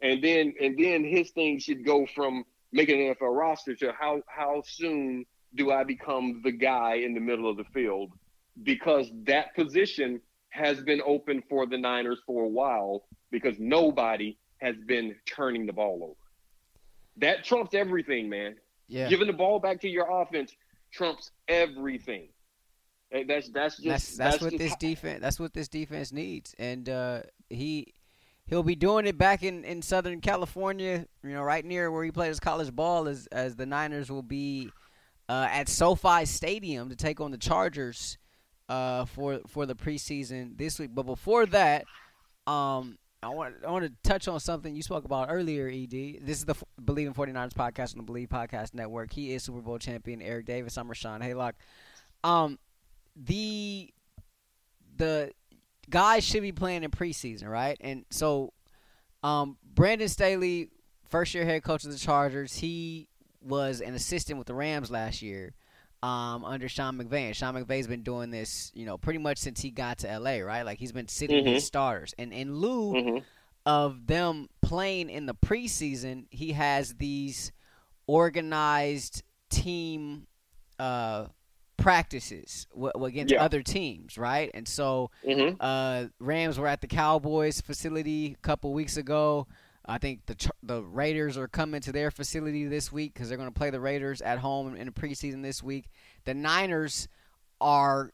And then and then his thing should go from making an NFL roster to how how soon do I become the guy in the middle of the field? Because that position has been open for the Niners for a while because nobody has been turning the ball over. That trumps everything, man. Yeah. Giving the ball back to your offense trumps everything. That's that's just that's, that's, that's what just this defense that's what this defense needs, and uh, he he'll be doing it back in, in Southern California. You know, right near where he played his college ball, as as the Niners will be uh, at SoFi Stadium to take on the Chargers uh, for for the preseason this week. But before that, um, I want I want to touch on something you spoke about earlier, Ed. This is the F- Bleav in 49ers podcast on the Bleav Podcast Network. He is Super Bowl champion Eric Davis. I'm Rashawn Haylock. Um, the the guys should be playing in preseason, right? And so, um, Brandon Staley, first year head coach of the Chargers, he was an assistant with the Rams last year um, under Sean McVay. And Sean McVay's been doing this, you know, pretty much since he got to LA, right? Like he's been sitting Mhm. his starters. And in lieu hmm of them playing in the preseason, he has these organized team uh, practices w- against Yeah. other teams, right? And so hmm uh, Rams were at the Cowboys facility a couple weeks ago. I think the Ch- the Raiders are coming to their facility this week because they're going to play the Raiders at home in the preseason this week. The Niners are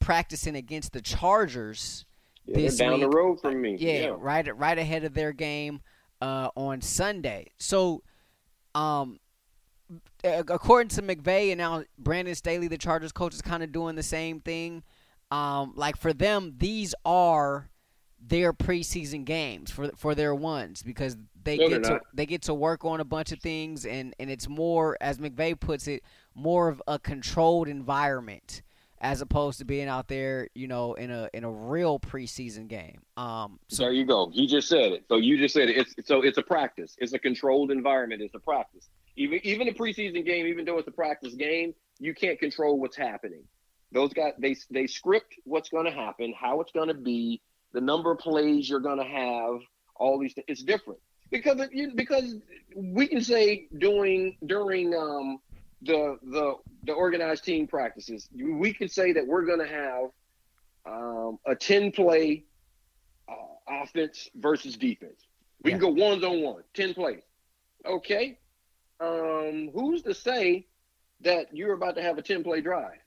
practicing against the Chargers Yeah, this down the road from me. yeah, right right ahead of their game uh, on Sunday. So, um, according to McVay and now Brandon Staley, the Chargers coach, is kind of doing the same thing. Um, like for them, these are their preseason games for for their ones because they No, get to not. they get to work on a bunch of things and and it's more as McVay puts it more of a controlled environment as opposed to being out there you know in a in a real preseason game um so there you go. You just said it. So you just said it. It's so it's a practice. It's a controlled environment. It's a practice. Even even a preseason game, even though it's a practice game, you can't control what's happening. Those guys they they script what's going to happen, how it's going to be, the number of plays you're going to have, all these things. It's different because it, because we can say doing during um, the the the organized team practices, we can say that we're going to have um, a ten play uh, offense versus defense. We can go ones on one, 10 plays. Okay. Um, who's to say that you're about to have a 10 play drive?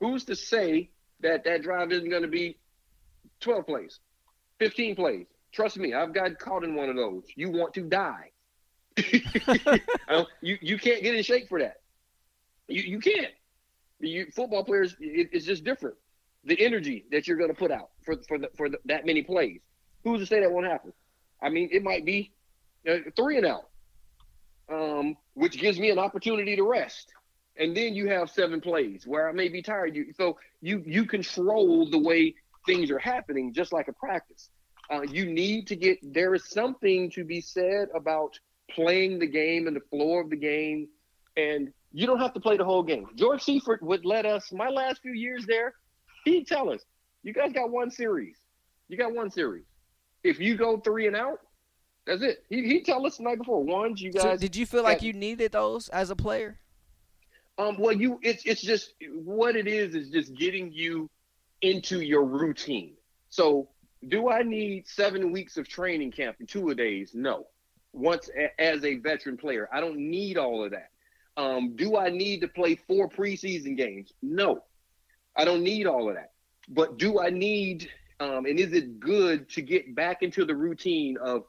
Who's to say that that drive isn't going to be 12 plays, 15 plays? Trust me, I've got caught in one of those. You want to die. You, you can't get in shape for that. You, you can't. You, football players, it, it's just different. The energy that you're going to put out for, for, the, for the, that many plays. Who's to say that won't happen? I mean, it might be uh, three and out, um, which gives me an opportunity to rest. And then you have seven plays where I may be tired. You, so you you control the way things are happening, just like a practice. Uh, you need to get there is something to be said about playing the game and the floor of the game, and you don't have to play the whole game. George Seifert would let us. My last few years there, he'd tell us, "You guys got one series. You got one series. If you go three and out, that's it." He he tell us the night before ones. You So guys did you feel like you needed those as a player? Um, well, you it's it's just what it is is just getting you into your routine. So, do I need seven weeks of training camp and two a days? No. Once a, as a veteran player, I don't need all of that. Um, do I need to play four preseason games? No, I don't need all of that. But do I need? Um, and is it good to get back into the routine of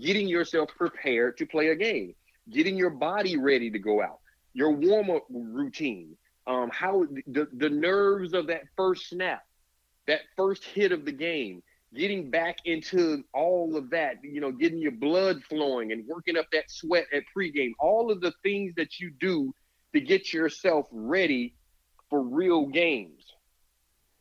getting yourself prepared to play a game, getting your body ready to go out? your warm up routine, um, how the, the nerves of that first snap, that first hit of the game, getting back into all of that, you know, getting your blood flowing and working up that sweat at pregame, all of the things that you do to get yourself ready for real games.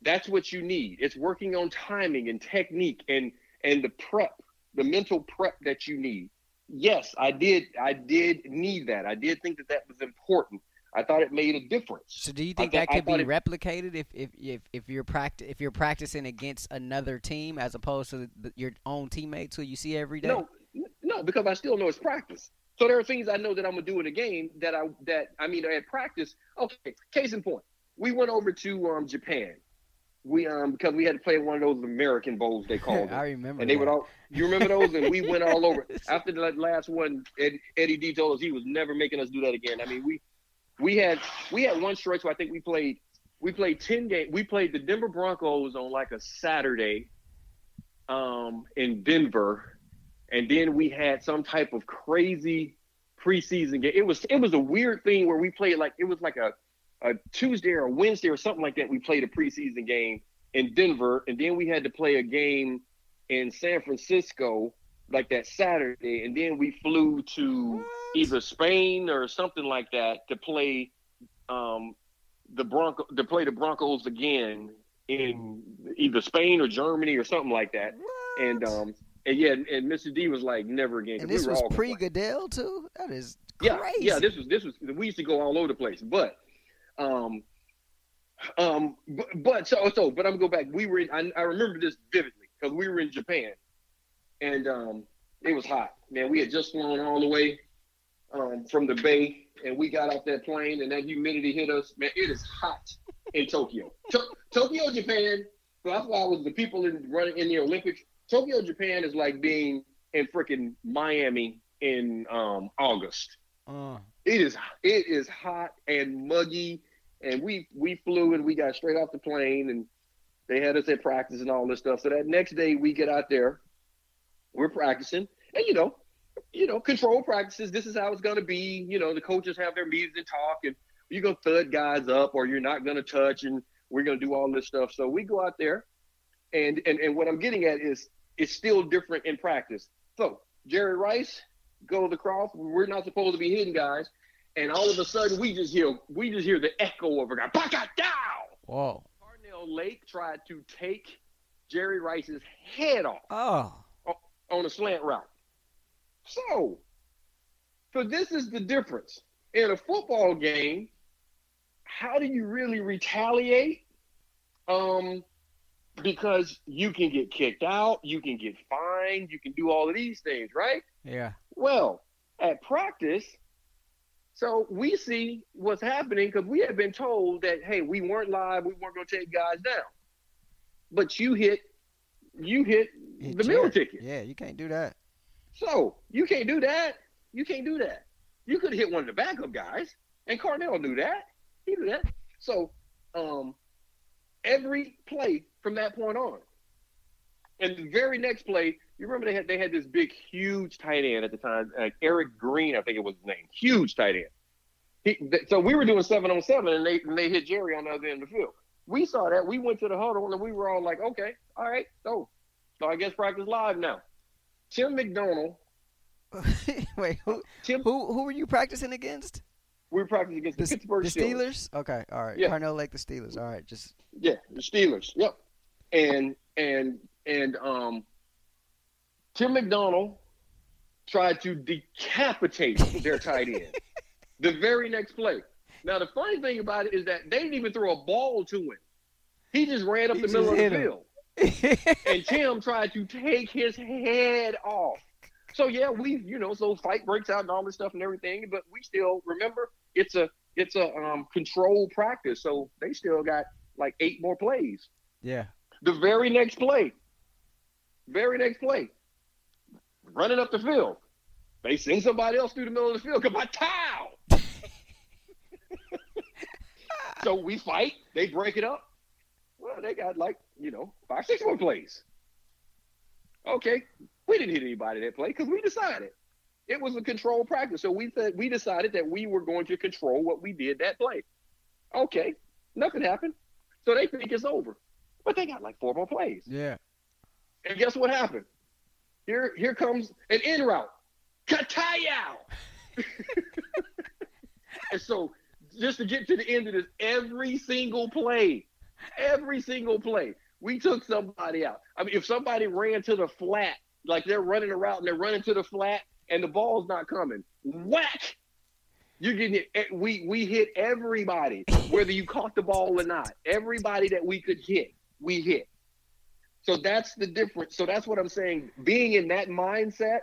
That's what you need. It's working on timing and technique and and the prep, the mental prep that you need yes, I did. I did need that. I did think that that was important. I thought it made a difference. So do you think thought- that could be it- replicated if if if, if you're practi- if you're practicing against another team as opposed to the, your own teammates who you see every day? No, no, because I still know it's practice. So there are things I know that I'm gonna do in a game that I that I mean at practice. Okay, case in point, we went over to um, Japan. We um because we had to play one of those American bowls they called. It. I remember. And they that. would all. You remember those? And we went all over. After the last one, Ed, Eddie D told us he was never making us do that again. I mean, we we had we had one stretch where I think we played we played ten games. We played the Denver Broncos on like a Saturday, um, in Denver, and then we had some type of crazy preseason game. It was it was a weird thing where we played like it was like a a Tuesday or a Wednesday or something like that. We played a preseason game in Denver, and then we had to play a game in San Francisco like that Saturday, and then we flew to What? either Spain or something like that to play um, the Bronco to play the Broncos again in either Spain or Germany or something like that. What? And um, and yeah, and, and Mr. D was like, never again. and we this were was pre complaining. Goodell too. That is Yeah, yeah. This was this was we used to go all over the place, but um, um, but, but so so but I'm gonna go back. We were in, I, I remember this vividly because we were in Japan, and um, it was hot. Man, we had just flown all the way um from the bay, and we got off that plane, and that humidity hit us. Man, it is hot in Tokyo. To- Tokyo, Japan. So that's why I was the people in running in the Olympics. Tokyo, Japan is like being in freaking Miami in um August. Uh, It is it is hot and muggy, and we we flew and we got straight off the plane, and they had us at practice and all this stuff. So that next day we get out there, we're practicing, and you know, you know, control practices. This is how it's gonna be. You know, the coaches have their meetings and talk, and you're gonna thud guys up, or you're not gonna touch, and we're gonna do all this stuff. So we go out there, and and and what I'm getting at is it's still different in practice. So Jerry Rice goes across. We're not supposed to be hitting guys, and all of a sudden we just hear we just hear the echo of a guy. Whoa. Carnell Lake tried to take Jerry Rice's head off Oh. on a slant route. So, so this is the difference in a football game. How do you really retaliate? Um, because you can get kicked out, you can get fined, you can do all of these things, right? Yeah. Well, at practice, so we see what's happening because we had been told that hey, we weren't live, we weren't going to take guys down, but you hit, you hit Hit the meal ticket. Yeah, you can't do that. So you can't do that. You can't do that. You could hit one of the backup guys, and Carnell knew that. He knew that. So, um, every play from that point on, and the very next play, you remember they had they had this big, huge tight end at the time, uh, Eric Green, I think it was his name, huge tight end. He, th- so we were doing seven on seven, and they and they hit Jerry on the other end of the field. We saw that. We went to the huddle, and we were all like, "Okay, all right, so so I guess practice live now." Tim McDonald Wait, who, Tim, who who were you practicing against? we were practicing against the, The, Pittsburgh the Steelers. Steelers? Okay, all right. Yeah. Carnell Lake, the Steelers. All right, just Yeah, the Steelers. Yep. And and and um, Tim McDonald tried to decapitate their tight end. the very next play. Now the funny thing about it is that they didn't even throw a ball to him. He just ran up He the middle of the him. field. and Tim tried to take his head off. So yeah, we you know so fight breaks out and all this stuff and everything, but we still remember it's a it's a um, controlled practice, so they still got like eight more plays. yeah. The very next play, very next play, running up the field, they send somebody else through the middle of the field. Come on, towel. so we fight. They break it up. Well, they got like you know five, six more plays. Okay, we didn't hit anybody that play because we decided it was a control practice. So we said we decided that we were going to control what we did that play. Okay, nothing happened. So they think it's over, but they got like four more plays. Yeah. And guess what happened? Here, here comes an in route. Katayao. and so, just to get to the end of this, every single play, every single play, we took somebody out. I mean, if somebody ran to the flat, like they're running a route and they're running to the flat, and the ball's not coming, whack. You're getting it. Eh, we we hit everybody, whether you caught the ball or not. Everybody that we could hit, we hit. So that's the difference. So that's what I'm saying. Being in that mindset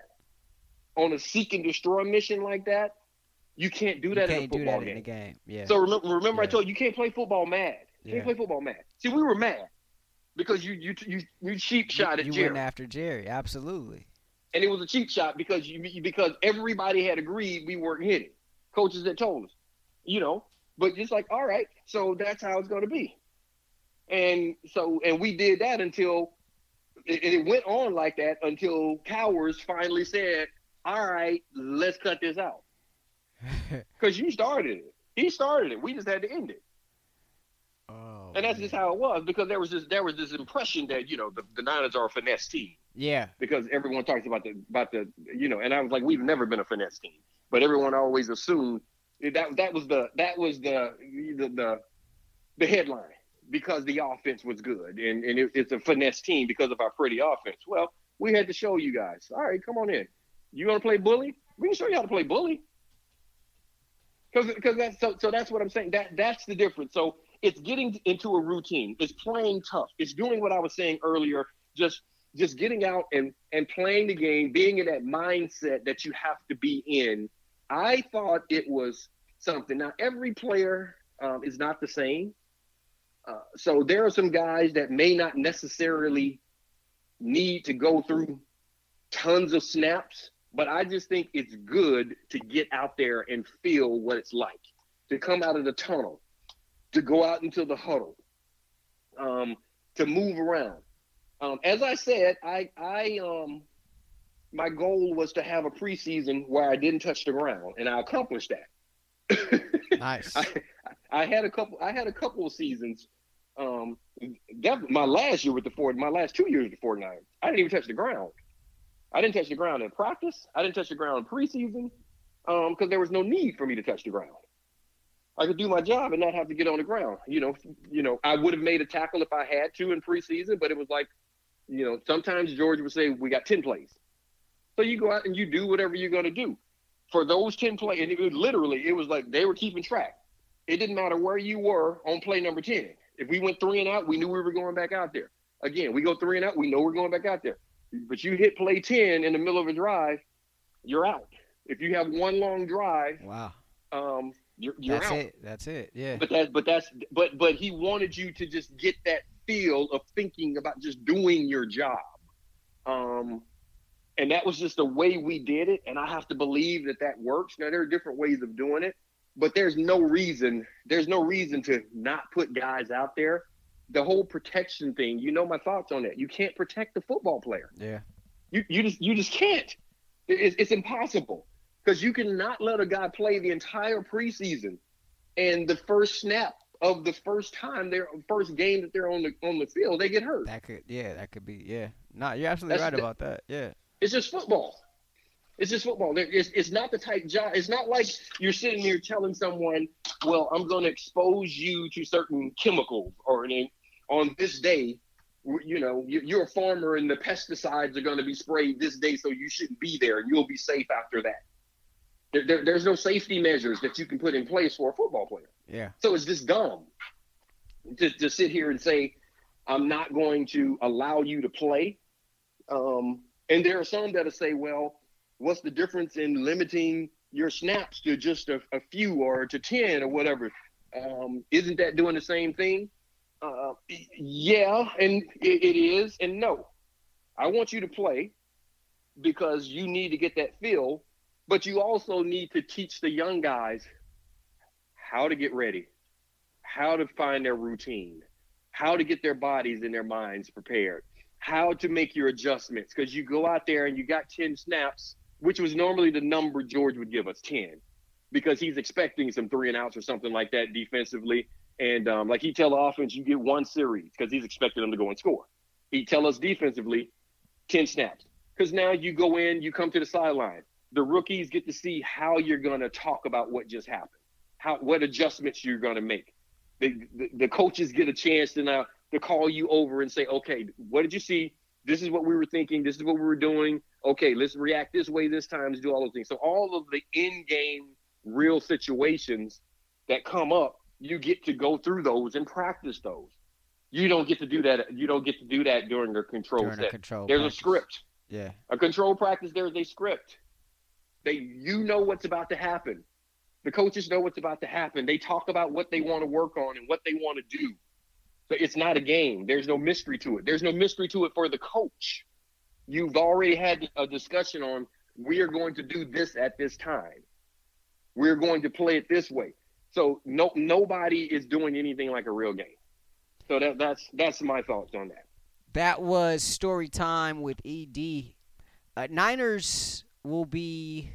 on a seek and destroy mission like that, you can't do that you in a can't do football that game. in a game. Yeah. So remember, remember I told you you can't play football mad. You Yeah. can't play football mad. See, we were mad because you you you you cheap shot at you Jerry, went after Jerry, absolutely. and it was a cheap shot because you because everybody had agreed we weren't hitting. Coaches that told us, you know, but just like all right, so that's how it's going to be, and so and we did that until it, it went on like that until Cowers finally said, all right, let's cut this out because you started it. He started it. We just had to end it. oh, And that's just how it was because there was this there was this impression that you know the, the Niners are a finesse team Yeah. because everyone talks about the about the you know and I was like we've never been a finesse team but everyone always assumed that that was the that was the the the, the headline because the offense was good and and it, it's a finesse team because of our pretty offense. Well, we had to show you guys. All right, come on in. You want to play bully? We can show you how to play bully. Because because that's so so that's what I'm saying. That that's the difference. So it's getting into a routine. It's playing tough. It's doing what I was saying earlier. Just just getting out and and playing the game, being in that mindset that you have to be in. I thought it was something. Now every player um, is not the same. Uh, so there are some guys that may not necessarily need to go through tons of snaps, but I just think it's good to get out there and feel what it's like to come out of the tunnel, to go out into the huddle, um, to move around. Um, as I said, I, I, um, my goal was to have a preseason where I didn't touch the ground, and I accomplished that. Nice. I, I had a couple. I had a couple of seasons. Um, that, my last year with the Ford, my last two years with the 49ers, I didn't even touch the ground. I didn't touch the ground in practice. I didn't touch the ground in preseason because um, there was no need for me to touch the ground. I could do my job and not have to get on the ground. You know, you know, I would have made a tackle if I had to in preseason, but it was like, you know, sometimes George would say we got ten plays, so you go out and you do whatever you're going to do. For those ten plays, and it was literally, it was like they were keeping track. It didn't matter where you were on play number ten. If we went three and out, we knew we were going back out there. Again, we go three and out, we know we're going back out there. But you hit play ten in the middle of a drive, you're out. If you have one long drive, wow. um, you're, you're That's out. it. That's it. Yeah. But that, but that's, but but he wanted you to just get that feel of thinking about just doing your job, um, and that was just the way we did it. And I have to believe that that works. Now there are different ways of doing it, but there's no reason, there's no reason to not put guys out there. The whole protection thing, you know my thoughts on that. You can't protect the football player. yeah. You you just you just can't. It's, it's impossible because you cannot let a guy play the entire preseason, and the first snap of the first time their first game that they're on the on the field, they get hurt. That could. Yeah. That could be. Yeah. No, you're absolutely That's right about that. Yeah. It's just football. It's just football. It's, it's not the type job. It's not like you're sitting here telling someone, "Well, I'm going to expose you to certain chemicals," or in, on this day, you know, you- you're a farmer and the pesticides are going to be sprayed this day, so you shouldn't be there, and you'll be safe after that. There, there, there's no safety measures that you can put in place for a football player. Yeah. So it's just dumb to, to sit here and say, I'm not going to allow you to play. Um, and there are some that'll say, well, what's the difference in limiting your snaps to just a, a few or to 10 or whatever? Um, isn't that doing the same thing? Uh, yeah, and it, it is, and no. I want you to play because you need to get that feel, but you also need to teach the young guys how to get ready, how to find their routine, how to get their bodies and their minds prepared, how to make your adjustments. Because you go out there and you got 10 snaps, which was normally the number George would give us 10, because he's expecting some three and outs or something like that defensively. And um, like he tell the offense, you get one series because he's expecting them to go and score. He tell us defensively, 10 snaps. Because now you go in, you come to the sideline. The rookies get to see how you're going to talk about what just happened, how what adjustments you're going to make. The, the, the coaches get a chance to now to call you over and say, okay, what did you see? This is what we were thinking. This is what we were doing. Okay, let's react this way this time. Let's do all those things. So all of the in-game real situations that come up, you get to go through those and practice those. You don't get to do that. You don't get to do that during a control During a control. There's practice. a script. Yeah. A control practice, there's a script. They you know what's about to happen. The coaches know what's about to happen. They talk about what they want to work on and what they want to do. So it's not a game. There's no mystery to it. There's no mystery to it for the coach. You've already had a discussion on we are going to do this at this time. We're going to play it this way. So no nobody is doing anything like a real game. So that that's that's my thoughts on that. That was story time with ED. Uh, Niners will be,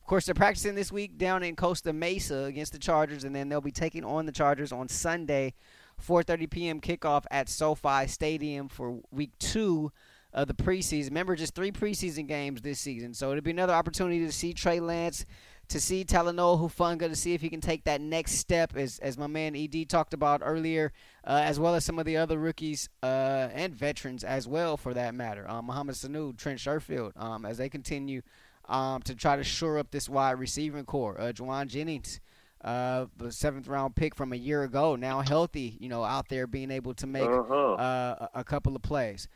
of course, they're practicing this week down in Costa Mesa against the Chargers, and then they'll be taking on the Chargers on Sunday, 4:30 p.m. kickoff at SoFi Stadium for Week Two of the preseason. Remember, just three preseason games this season, so it'll be another opportunity to see Trey Lance to see Talanoa Hufanga to see if he can take that next step, as as my man Ed talked about earlier, uh, as well as some of the other rookies uh, and veterans as well, for that matter. Um, Mohamed Sanu, Trent Sherfield, um, as they continue um, to try to shore up this wide receiving corps. Uh, Jauan Jennings. Uh, the seventh round pick from a year ago, now healthy, you know, out there being able to make Uh-huh. uh, a couple of plays.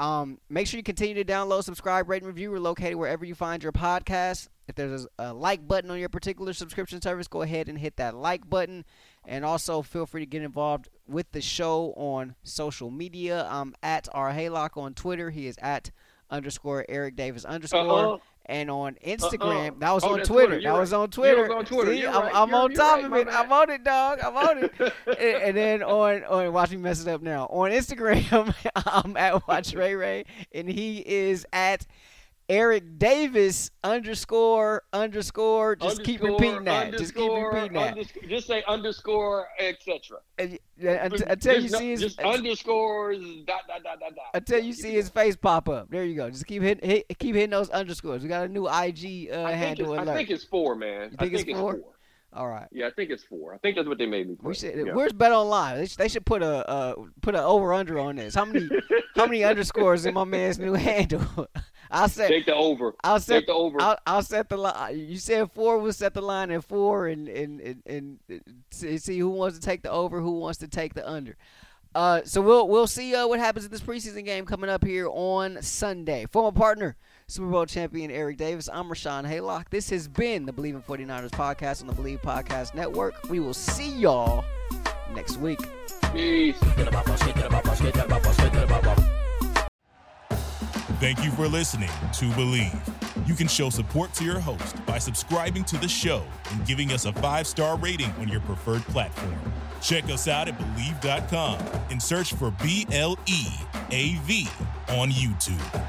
Um, make sure you continue to download, subscribe, rate, and review. We're located wherever you find your podcast. If there's a, like button on your particular subscription service, go ahead and hit that like button. And also feel free to get involved with the show on social media. I'm at R Haylock on Twitter. He is at underscore Eric Davis underscore. Uh-uh. And on uh, uh, Instagram, Uh-uh. that was Oh, on Twitter. Twitter. That You're was on Twitter. Was on Twitter. See, I'm, right. I'm on top right. of it. I'm on it, dog. I'm on it. and, and then on on watch me mess it up now. On Instagram, I'm at Watch Ray Ray, and he is at Eric Davis underscore underscore. Just keep repeating that. Just keep underscore, repeating that. underscore- just say underscore, etc. Until you no- see his just underscores, dot dot dot dot dot. until you see his face pop up. There you go. Just keep hitting hit, keep hitting those underscores. We got a new IG uh, I think, handle it's, alert. I think it's four, man. You I think it's it's four? four. All right. Yeah, I think it's four. I think that's what they made me. We put. should. Yeah. Where's BetOnline? They, sh- they should put a uh, put an over under on this. How many how many underscores in my man's new handle? I'll set Take the over. I'll set Take the over. I'll, I'll set the line. You said four. We'll set the line at four, and and and, and see see who wants to take the over, who wants to take the under. Uh, so we'll we'll see uh, what happens in this preseason game coming up here on Sunday. Former partner, Super Bowl champion Eric Davis. I'm Rashawn Haylock. This has been the Bleav in 49ers podcast on the Bleav Podcast Network. We will see y'all next week. Peace. Thank you for listening to Bleav. You can show support to your host by subscribing to the show and giving us a five star rating on your preferred platform. Check us out at Bleav.com and search for B L E A V on YouTube.